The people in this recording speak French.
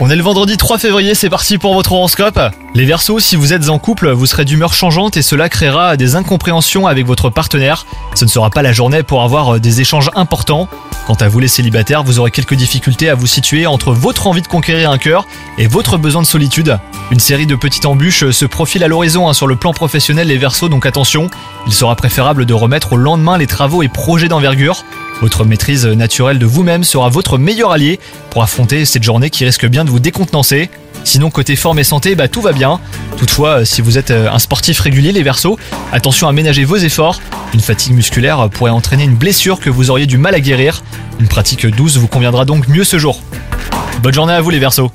On est le vendredi 3 février, c'est parti pour votre horoscope. Les Verseaux, si vous êtes en couple, vous serez d'humeur changeante et cela créera des incompréhensions avec votre partenaire. Ce ne sera pas la journée pour avoir euh, des échanges importants. Quant à vous les célibataires, vous aurez quelques difficultés à vous situer entre votre envie de conquérir un cœur et votre besoin de solitude. Une série de petites embûches se profile à l'horizon hein, sur le plan professionnel les Verseaux, donc attention, il sera préférable de remettre au lendemain les travaux et projets d'envergure. Votre maîtrise naturelle de vous-même sera votre meilleur allié pour affronter cette journée qui risque bien de vous décontenancer. Sinon, côté forme et santé, bah, tout va bien. Toutefois, si vous êtes euh, un sportif régulier, les versos, attention à ménager vos efforts. Une fatigue musculaire pourrait entraîner une blessure que vous auriez du mal à guérir. Une pratique douce vous conviendra donc mieux ce jour. Bonne journée à vous les versos